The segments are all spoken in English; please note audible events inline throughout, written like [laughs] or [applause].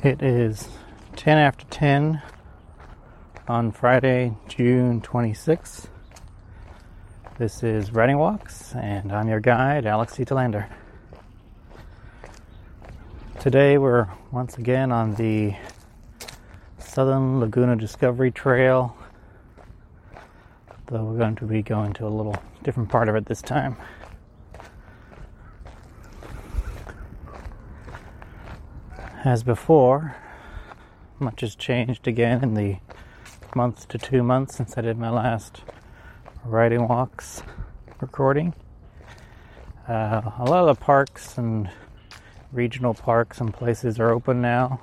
It is 10 after 10 on Friday, June 26th. This is Writing Walks, and I'm your guide, Alex C. Today we're once again on the Southern Laguna Discovery Trail, though we're going to be going to a little different part of it this time. As before, much has changed again in the month to two months since I did my last writing walks recording. Uh, a lot of the parks and regional parks and places are open now,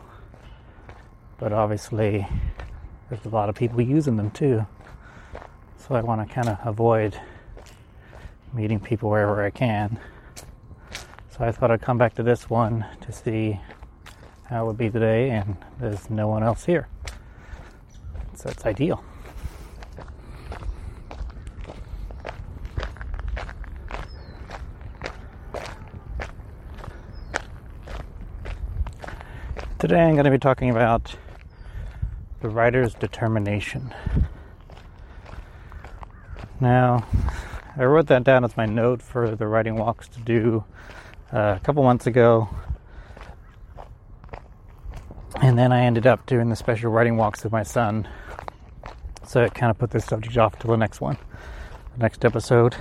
but obviously there's a lot of people using them too. So I want to kind of avoid meeting people wherever I can. So I thought I'd come back to this one to see it would be today, and there's no one else here. So it's ideal. Today I'm going to be talking about the writer's determination. Now, I wrote that down as my note for the writing walks to do uh, a couple months ago and then I ended up doing the special writing walks with my son. So it kind of put this subject off to the next one, the next episode.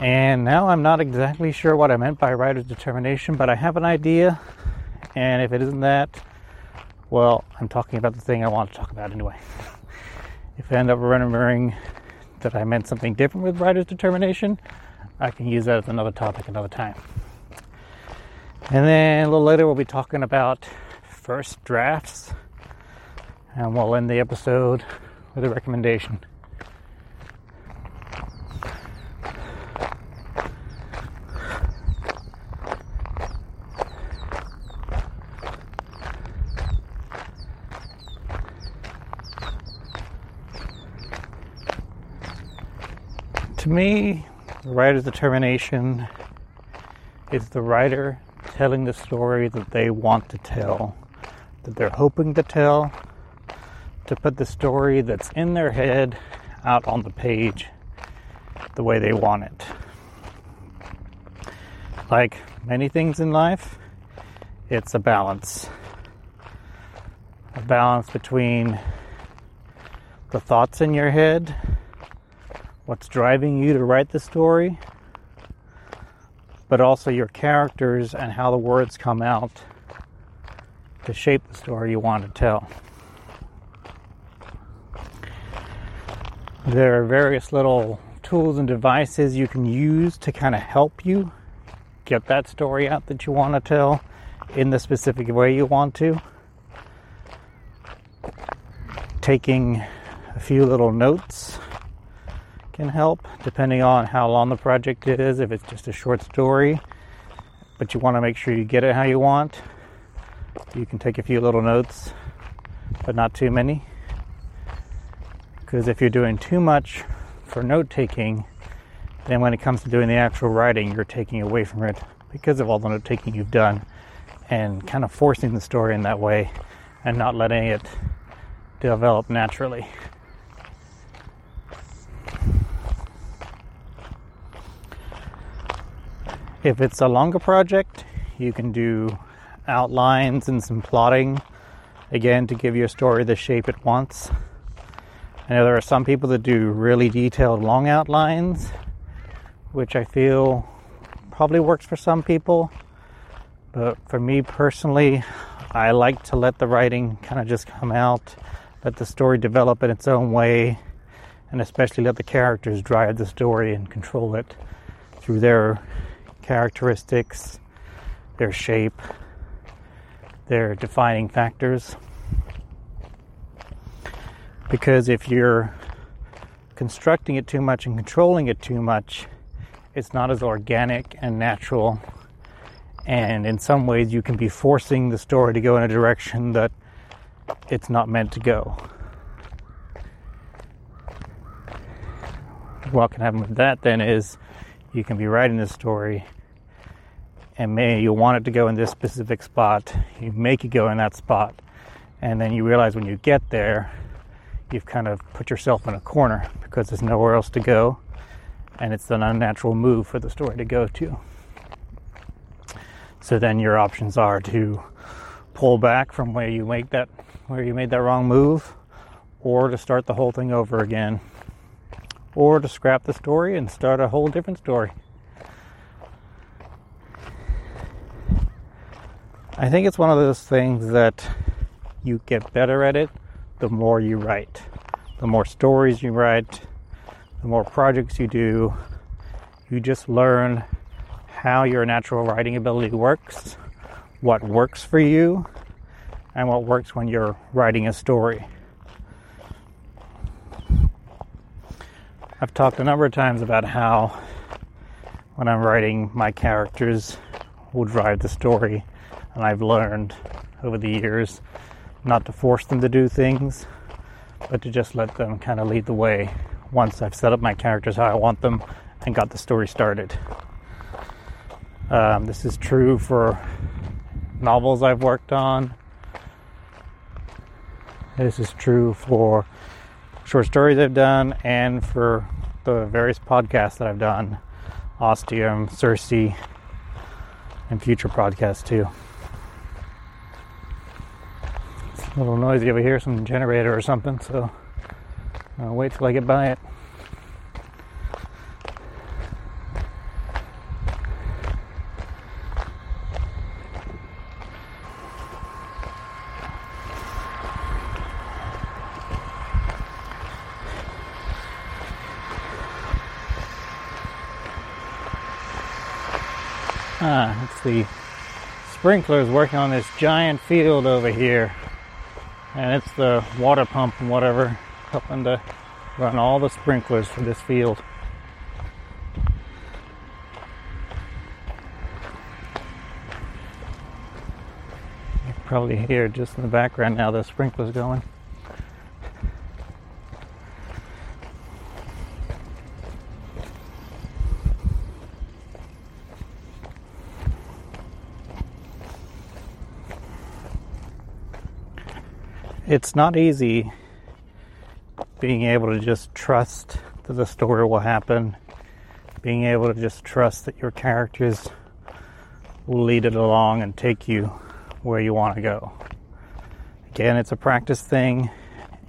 And now I'm not exactly sure what I meant by writer's determination, but I have an idea. And if it isn't that, well, I'm talking about the thing I want to talk about anyway. [laughs] If I end up remembering that I meant something different with writer's determination, I can use that as another topic another time. And then a little later, we'll be talking about first drafts. And we'll end the episode with a recommendation. To me, the writer's determination is the writer telling the story that they want to tell, that they're hoping to tell, to put the story that's in their head out on the page the way they want it. Like many things in life, it's a balance. A balance between the thoughts in your head, what's driving you to write the story, but also your characters and how the words come out to shape the story you want to tell. There are various little tools and devices you can use to kind of help you get that story out that you want to tell in the specific way you want to. Taking a few little notes can help, depending on how long the project is. If it's just a short story, but you want to make sure you get it how you want, you can take a few little notes, but not too many. Because if you're doing too much for note taking, then when it comes to doing the actual writing, you're taking away from it because of all the note taking you've done and kind of forcing the story in that way and not letting it develop naturally. If it's a longer project, you can do outlines and some plotting again to give your story the shape it wants. I know there are some people that do really detailed long outlines, which I feel probably works for some people. But for me personally, I like to let the writing kind of just come out, let the story develop in its own way, and especially let the characters drive the story and control it through their characteristics, their shape, their defining factors. Because if you're constructing it too much and controlling it too much, it's not as organic and natural. And in some ways, you can be forcing the story to go in a direction that it's not meant to go. What can happen with that then is you can be writing the story and may you want it to go in this specific spot. You make it go in that spot, and then you realize when you get there, you've kind of put yourself in a corner because there's nowhere else to go, and it's an unnatural move for the story to go to. So then your options are to pull back from where you make that where you made that wrong move, or to start the whole thing over again, or to scrap the story and start a whole different story. I think it's one of those things that you get better at it the more you write. The more stories you write, the more projects you do, you just learn how your natural writing ability works, what works for you, and what works when you're writing a story. I've talked a number of times about how when I'm writing, my characters will drive the story and I've learned over the years not to force them to do things, but to just let them kind of lead the way once I've set up my characters how I want them and got the story started. Um, this is true for novels I've worked on. This is true for short stories I've done and for the various podcasts that I've done Ostium, Circe, and future podcasts too. A little noisy over here, some generator or something, so I'll wait till I get by it. Ah, it's the sprinklers working on this giant field over here and it's the water pump and whatever helping to run all the sprinklers for this field. You probably hear just in the background now the sprinklers going. It's not easy being able to just trust that the story will happen, being able to just trust that your characters will lead it along and take you where you want to go. Again, it's a practice thing,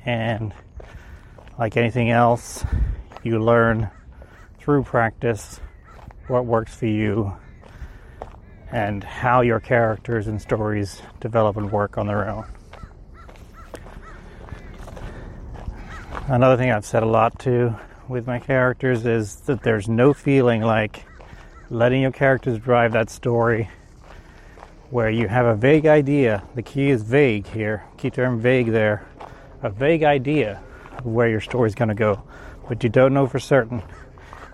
and like anything else, you learn through practice what works for you and how your characters and stories develop and work on their own. Another thing I've said a lot too with my characters is that there's no feeling like letting your characters drive that story where you have a vague idea. The key is vague here, key term vague there. A vague idea of where your story's going to go, but you don't know for certain.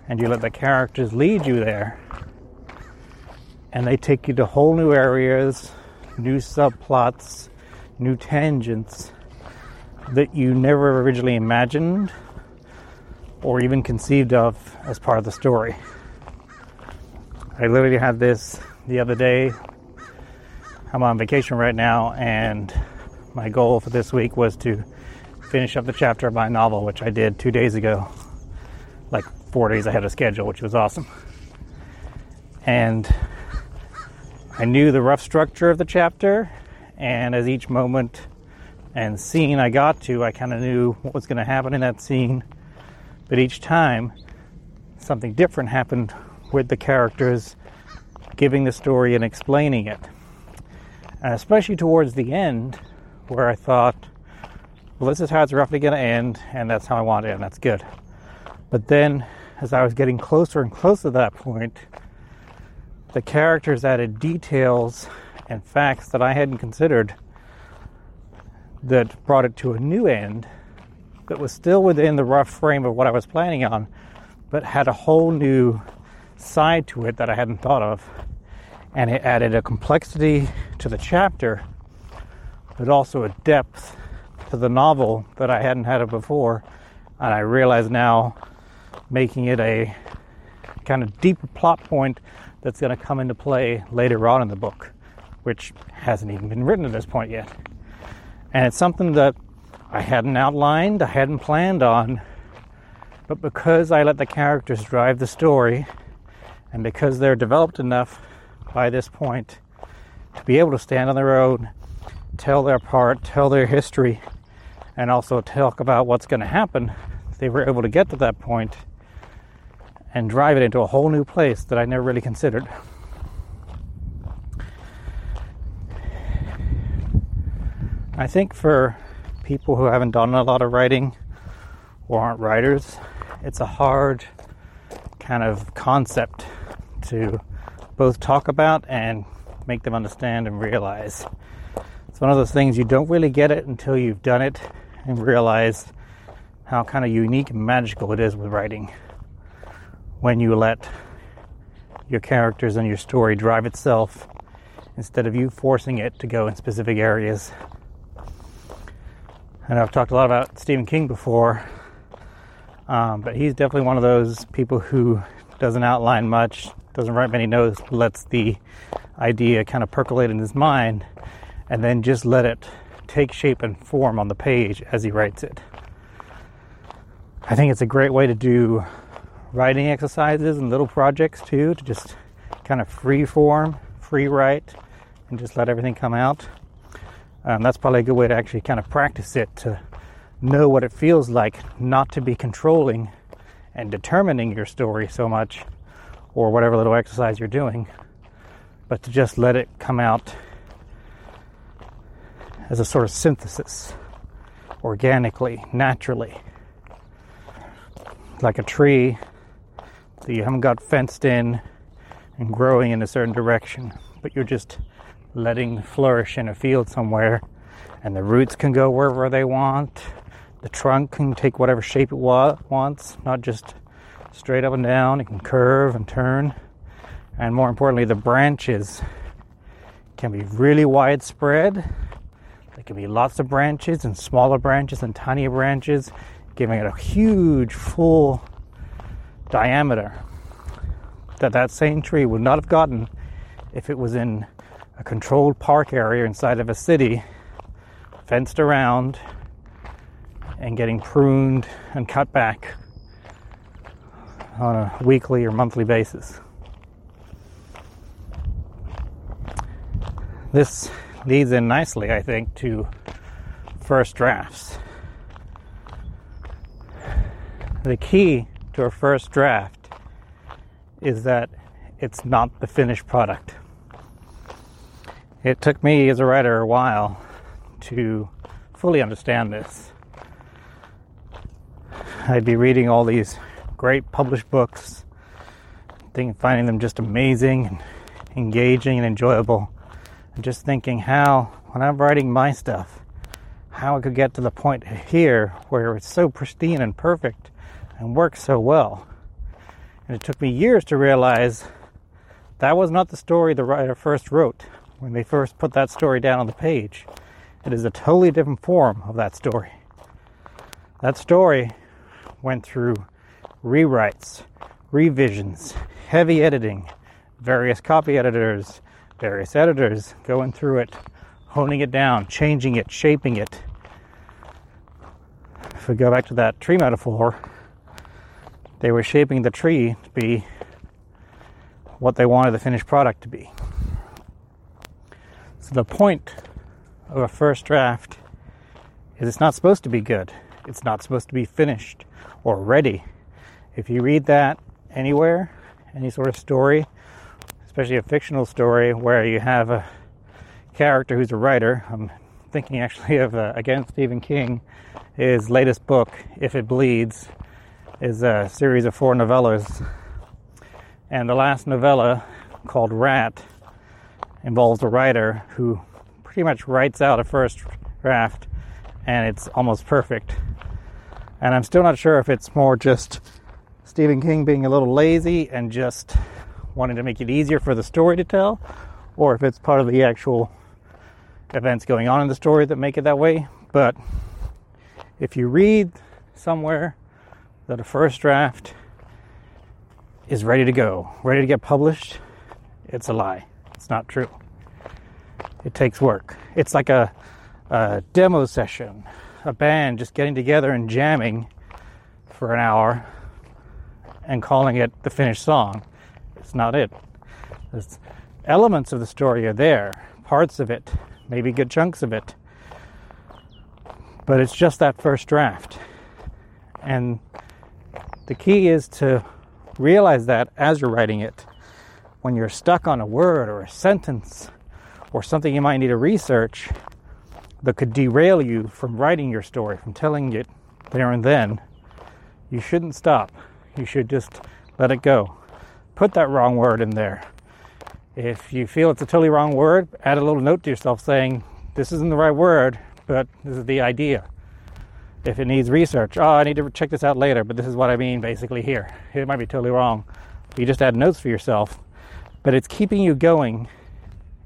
And you let the characters lead you there. And they take you to whole new areas, new subplots, new tangents that you never originally imagined or even conceived of as part of the story. I literally had this the other day. I'm on vacation right now, and my goal for this week was to finish up the chapter of my novel, which I did two days ago, like four days ahead of schedule, which was awesome. And I knew the rough structure of the chapter, and as each moment and scene I got to, I kind of knew what was going to happen in that scene. But each time, something different happened with the characters giving the story and explaining it. And especially towards the end, where I thought, well, this is how it's roughly going to end, and that's how I want it, and that's good. But then, as I was getting closer and closer to that point, the characters added details and facts that I hadn't considered that brought it to a new end that was still within the rough frame of what I was planning on, but had a whole new side to it that I hadn't thought of. And it added a complexity to the chapter, but also a depth to the novel that I hadn't had it before. And I realize now, making it a kind of deeper plot point that's going to come into play later on in the book, which hasn't even been written at this point yet. And it's something that I hadn't outlined, I hadn't planned on, but because I let the characters drive the story, and because they're developed enough by this point to be able to stand on their own, tell their part, tell their history, and also talk about what's going to happen, they were able to get to that point and drive it into a whole new place that I never really considered. I think for people who haven't done a lot of writing or aren't writers, it's a hard kind of concept to both talk about and make them understand and realize. It's one of those things you don't really get it until you've done it and realize how kind of unique and magical it is with writing when you let your characters and your story drive itself instead of you forcing it to go in specific areas. And I've talked a lot about Stephen King before, um, but he's definitely one of those people who doesn't outline much, doesn't write many notes, lets the idea kind of percolate in his mind, and then just let it take shape and form on the page as he writes it. I think it's a great way to do writing exercises and little projects too, to just kind of free form, free write, and just let everything come out. Um, that's probably a good way to actually kind of practice it to know what it feels like not to be controlling and determining your story so much or whatever little exercise you're doing, but to just let it come out as a sort of synthesis organically, naturally. Like a tree that you haven't got fenced in and growing in a certain direction, but you're just letting flourish in a field somewhere, and the roots can go wherever they want. The trunk can take whatever shape it wa- wants, not just straight up and down. It can curve and turn. And more importantly, the branches can be really widespread. There can be lots of branches and smaller branches and tinier branches, giving it a huge, full diameter that that same tree would not have gotten if it was in controlled park area inside of a city, fenced around, and getting pruned and cut back on a weekly or monthly basis. This leads in nicely, I think, to first drafts. The key to a first draft is that it's not the finished product. It took me as a writer a while to fully understand this. I'd be reading all these great published books, finding them just amazing and engaging and enjoyable, and just thinking how, when I'm writing my stuff, how I could get to the point here where it's so pristine and perfect and works so well. And it took me years to realize that was not the story the writer first wrote when they first put that story down on the page. It is a totally different form of that story. That story went through rewrites, revisions, heavy editing, various copy editors, various editors going through it, honing it down, changing it, shaping it. If we go back to that tree metaphor, they were shaping the tree to be what they wanted the finished product to be. So the point of a first draft is it's not supposed to be good. It's not supposed to be finished or ready. If you read that anywhere, any sort of story, especially a fictional story where you have a character who's a writer, I'm thinking actually of uh, again Stephen King, his latest book, If It Bleeds, is a series of four novellas. And the last novella, called Rat, involves a writer who pretty much writes out a first draft and it's almost perfect. And I'm still not sure if it's more just Stephen King being a little lazy and just wanting to make it easier for the story to tell, or if it's part of the actual events going on in the story that make it that way. But if you read somewhere that a first draft is ready to go, ready to get published, it's a lie. It's not true. It takes work. It's like a, a demo session, a band just getting together and jamming for an hour and calling it the finished song. It's not it. There's elements of the story are there, parts of it, maybe good chunks of it. But it's just that first draft. And the key is to realize that as you're writing it. When you're stuck on a word or a sentence or something you might need to research that could derail you from writing your story, from telling it there and then, you shouldn't stop. You should just let it go. Put that wrong word in there. If you feel it's a totally wrong word, add a little note to yourself saying, This isn't the right word, but this is the idea if it needs research. Oh, I need to check this out later, but this is what I mean basically here. It might be totally wrong. You just add notes for yourself, but it's keeping you going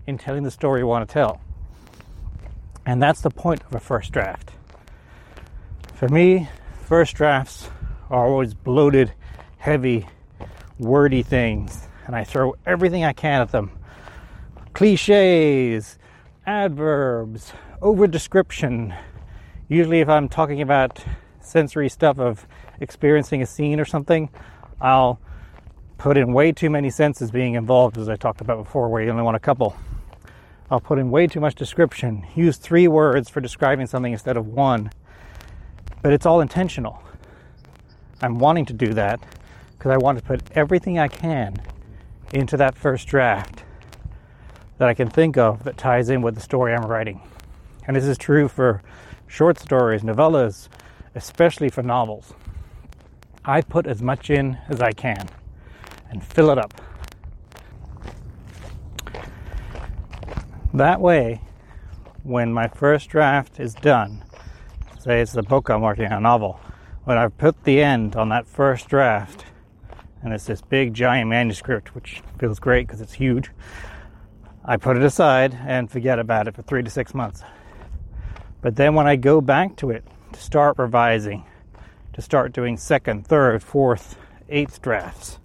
in telling the story you want to tell. And that's the point of a first draft. For me, first drafts are always bloated, heavy, wordy things, and I throw everything I can at them cliches, adverbs, over description, usually if I'm talking about sensory stuff of experiencing a scene or something, I'll put in way too many senses being involved, as I talked about before, where you only want a couple. I'll put in way too much description, use three words for describing something instead of one. But it's all intentional. I'm wanting to do that because I want to put everything I can into that first draft that I can think of that ties in with the story I'm writing. And this is true for short stories, novellas, especially for novels. I put as much in as I can and fill it up. That way, when my first draft is done, say it's the book I'm working on, a novel, when I've put the end on that first draft, and it's this big giant manuscript, which feels great because it's huge, I put it aside and forget about it for three to six months. But then when I go back to it to start revising, to start doing second, third, fourth, eighth drafts,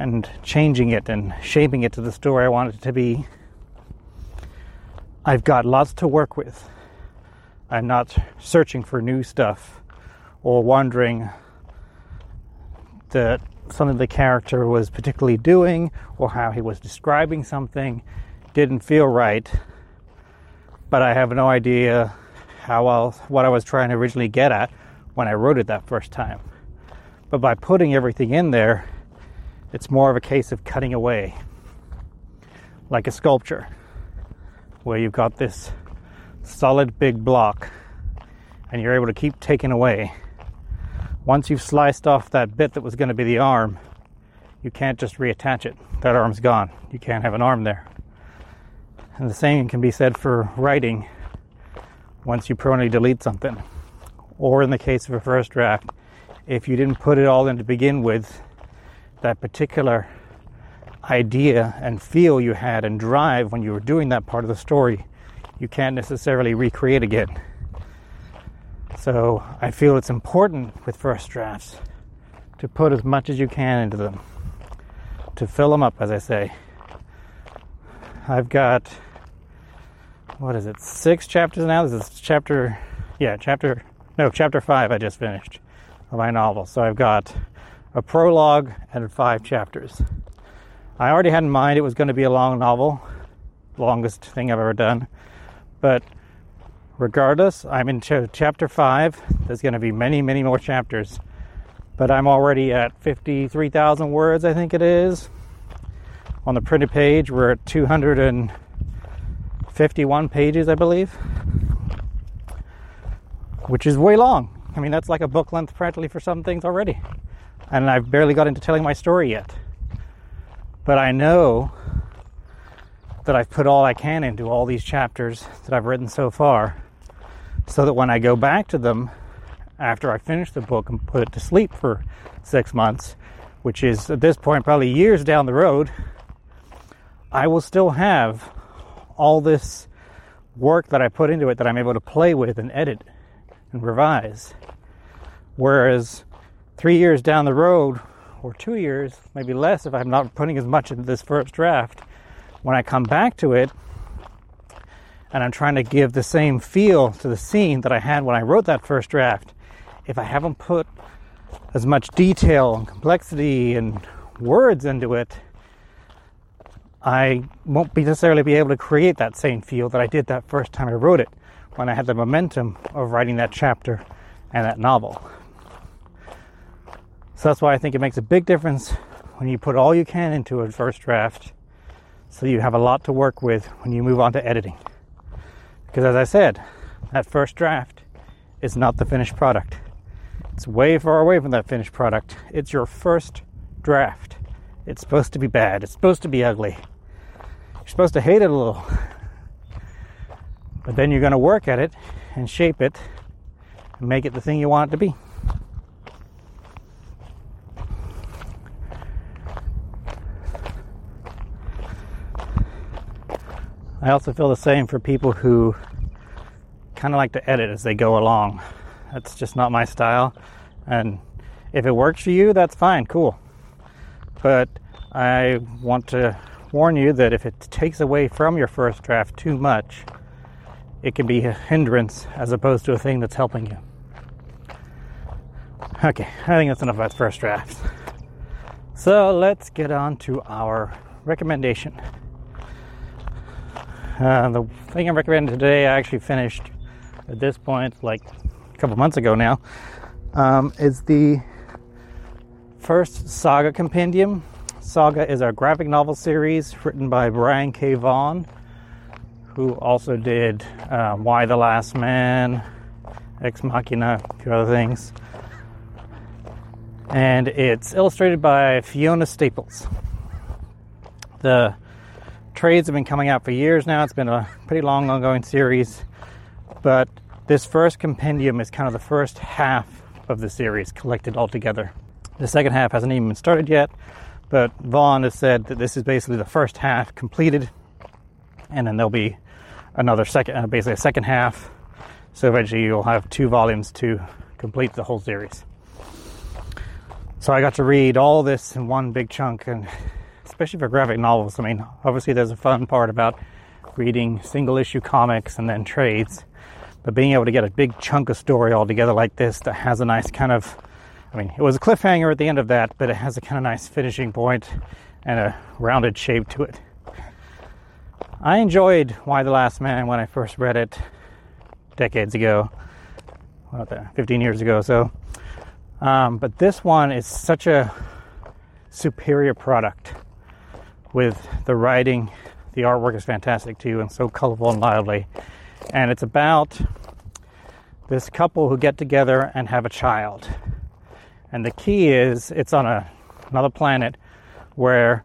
and changing it and shaping it to the story I want it to be, I've got lots to work with. I'm not searching for new stuff or wondering that something the character was particularly doing or how he was describing something didn't feel right but I have no idea how else, what I was trying to originally get at when I wrote it that first time. But by putting everything in there, it's more of a case of cutting away, like a sculpture, where you've got this solid big block and you're able to keep taking away. Once you've sliced off that bit that was going to be the arm, you can't just reattach it. That arm's gone. You can't have an arm there. And the same can be said for writing once you permanently delete something. Or in the case of a first draft, if you didn't put it all in to begin with, that particular idea and feel you had and drive when you were doing that part of the story, you can't necessarily recreate again. So I feel it's important with first drafts to put as much as you can into them, to fill them up, as I say. I've got what is it? Six chapters now. This is chapter, yeah, chapter no, chapter five. I just finished of my novel, so I've got a prologue and five chapters. I already had in mind it was going to be a long novel, longest thing I've ever done, but regardless, I'm in ch- chapter five. There's going to be many, many more chapters, but I'm already at 53,000 words, I think it is. On the printed page, we're at 251 pages, I believe, which is way long. I mean, that's like a book length practically for some things already. And I've barely got into telling my story yet. But I know that I've put all I can into all these chapters that I've written so far, so that when I go back to them after I finish the book and put it to sleep for six months, which is at this point probably years down the road, I will still have all this work that I put into it that I'm able to play with and edit and revise. Whereas three years down the road, or two years, maybe less if I'm not putting as much into this first draft, when I come back to it and I'm trying to give the same feel to the scene that I had when I wrote that first draft, if I haven't put as much detail and complexity and words into it, I won't be necessarily be able to create that same feel that I did that first time I wrote it when I had the momentum of writing that chapter and that novel. So that's why I think it makes a big difference when you put all you can into a first draft so you have a lot to work with when you move on to editing. Because as I said, that first draft is not the finished product. It's way far away from that finished product. It's your first draft. It's supposed to be bad. It's supposed to be ugly. You're supposed to hate it a little. But then you're going to work at it and shape it and make it the thing you want it to be. I also feel the same for people who kind of like to edit as they go along. That's just not my style. And if it works for you, that's fine, cool. But I want to warn you that if it takes away from your first draft too much, it can be a hindrance as opposed to a thing that's helping you. Okay, I think that's enough about first drafts. So let's get on to our recommendation. Uh, the thing I'm recommending today, I actually finished at this point like a couple months ago now, um, is the first Saga Compendium. Saga is a graphic novel series written by Brian K. Vaughan, who also did uh, Y the Last Man, Ex Machina, a few other things. And it's illustrated by Fiona Staples. The trades have been coming out for years now. It's been a pretty long ongoing series. But this first compendium is kind of the first half of the series collected all together. The second half hasn't even been started yet, but Vaughan has said that this is basically the first half completed, and then there'll be another second, uh, basically a second half. So eventually you'll have two volumes to complete the whole series. So I got to read all this in one big chunk, and especially for graphic novels. I mean, obviously there's a fun part about reading single issue comics and then trades, but being able to get a big chunk of story all together like this that has a nice kind of, I mean, it was a cliffhanger at the end of that, but it has a kind of nice finishing point and a rounded shape to it. I enjoyed Y the Last Man when I first read it decades ago, well, 15 years ago. So, um, but this one is such a superior product with the writing. The artwork is fantastic too, and so colorful and lively. And it's about this couple who get together and have a child. And the key is it's on a, another planet where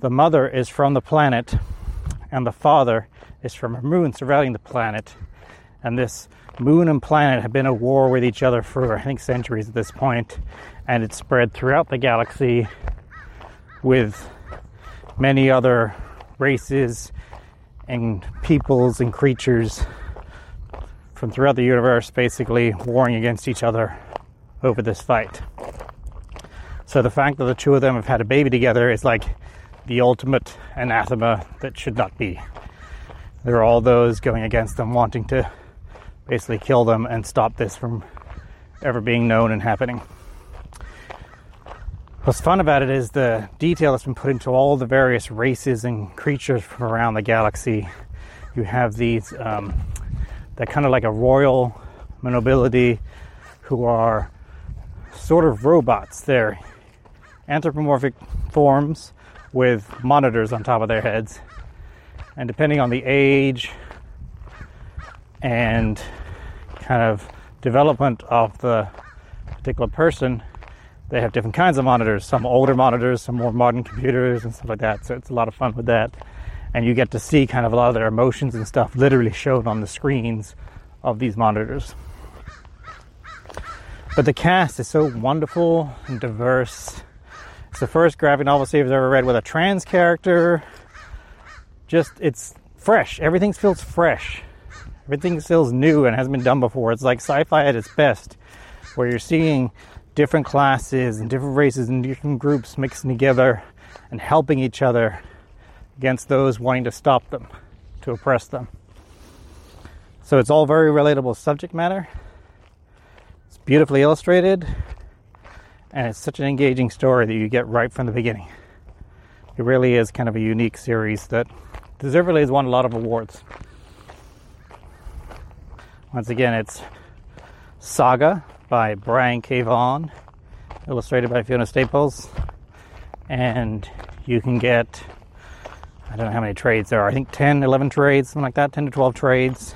the mother is from the planet and the father is from a moon surrounding the planet. And this moon and planet have been at war with each other for, I think, centuries at this point, and it's spread throughout the galaxy with many other races and peoples and creatures from throughout the universe basically warring against each other over this fight. So the fact that the two of them have had a baby together is like the ultimate anathema that should not be. There are all those going against them, wanting to basically kill them and stop this from ever being known and happening. What's fun about it is the detail that's been put into all the various races and creatures from around the galaxy. You have these, um, they're kind of like a royal nobility who are sort of robots. They're anthropomorphic forms with monitors on top of their heads. And depending on the age and kind of development of the particular person, they have different kinds of monitors. Some older monitors, some more modern computers, and stuff like that. So it's a lot of fun with that. And you get to see kind of a lot of their emotions and stuff literally shown on the screens of these monitors. But the cast is so wonderful and diverse it's the first graphic novel series I've ever read with a trans character. Just, it's fresh. Everything feels fresh. Everything feels new and hasn't been done before. It's like sci fi at its best, where you're seeing different classes and different races and different groups mixing together and helping each other against those wanting to stop them, to oppress them. So it's all very relatable subject matter. It's beautifully illustrated, and it's such an engaging story that you get right from the beginning. It really is kind of a unique series that deservedly has won a lot of awards. Once again, it's Saga by Brian K. Vaughan, illustrated by Fiona Staples, and you can get I don't know how many trades there are. I think 10, 11 trades, something like that, 10 to 12 trades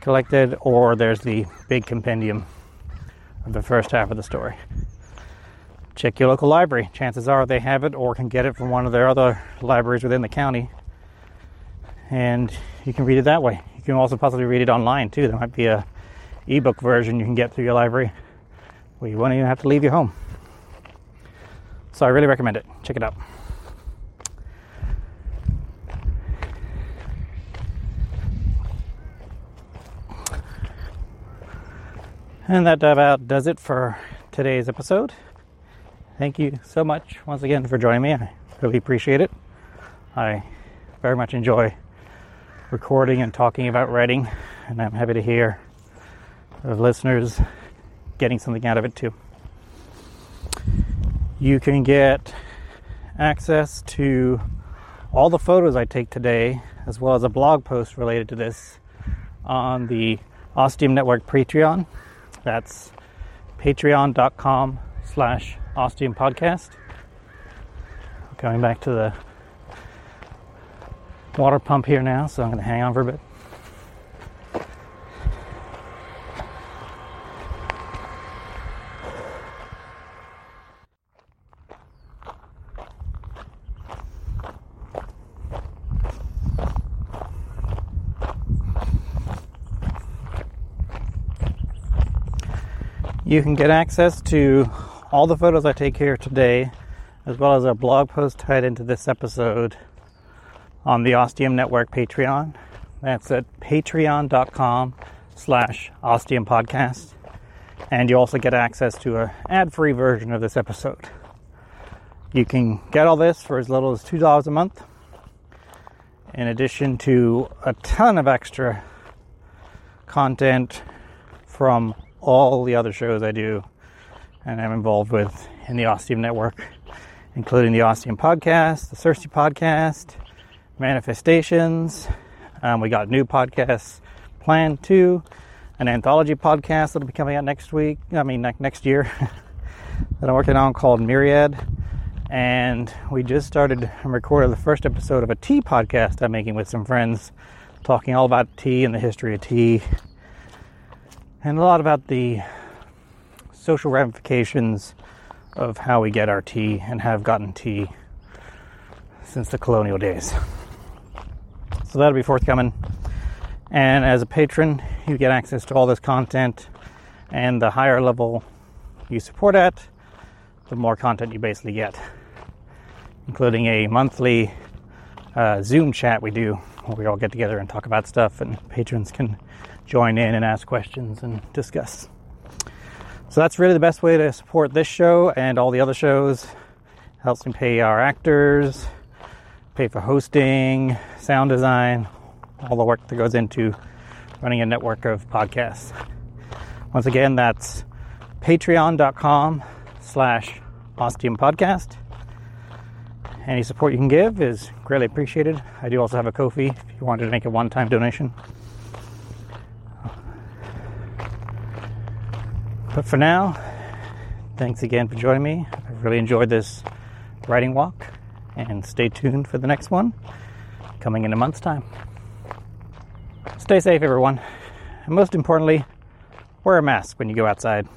collected, or there's the big compendium of the first half of the story. Check your local library. Chances are they have it or can get it from one of their other libraries within the county. And you can read it that way. You can also possibly read it online too. There might be a ebook version you can get through your library where you won't even have to leave your home. So I really recommend it. Check it out. And that about does it for today's episode. Thank you so much once again for joining me. I really appreciate it. I very much enjoy recording and talking about writing, and I'm happy to hear of listeners getting something out of it too. You can get access to all the photos I take today, as well as a blog post related to this on the Ostium Network Patreon. That's patreon.com slash Ostium Podcast. Going back to the water pump here now, so I'm going to hang on for a bit. You can get access to all the photos I take here today, as well as a blog post tied into this episode on the Ostium Network Patreon. That's at patreon.com slash Ostium Podcast. And you also get access to an ad-free version of this episode. You can get all this for as little as $2 a month, in addition to a ton of extra content from all the other shows I do and I'm involved with in the Ostium Network, including the Ostium Podcast, the Circe Podcast, Manifestations. Um, we got new podcasts planned too, an anthology podcast that'll be coming out next week. I mean, next year [laughs] that I'm working on called Myriad. And we just started and recorded the first episode of a tea podcast I'm making with some friends, talking all about tea and the history of tea and a lot about the social ramifications of how we get our tea and have gotten tea since the colonial days. So that'll be forthcoming. And as a patron, you get access to all this content, and the higher level you support at, the more content you basically get, including a monthly uh, Zoom chat we do we all get together and talk about stuff, and patrons can join in and ask questions and discuss. So that's really the best way to support this show and all the other shows. Helps me pay our actors, pay for hosting, sound design, all the work that goes into running a network of podcasts. Once again, that's patreon.com slash ostium podcast. Any support you can give is greatly appreciated. I do also have a Ko-fi if you wanted to make a one-time donation. But for now, thanks again for joining me. I've really enjoyed this writing walk, and stay tuned for the next one coming in a month's time. Stay safe, everyone, and most importantly, wear a mask when you go outside.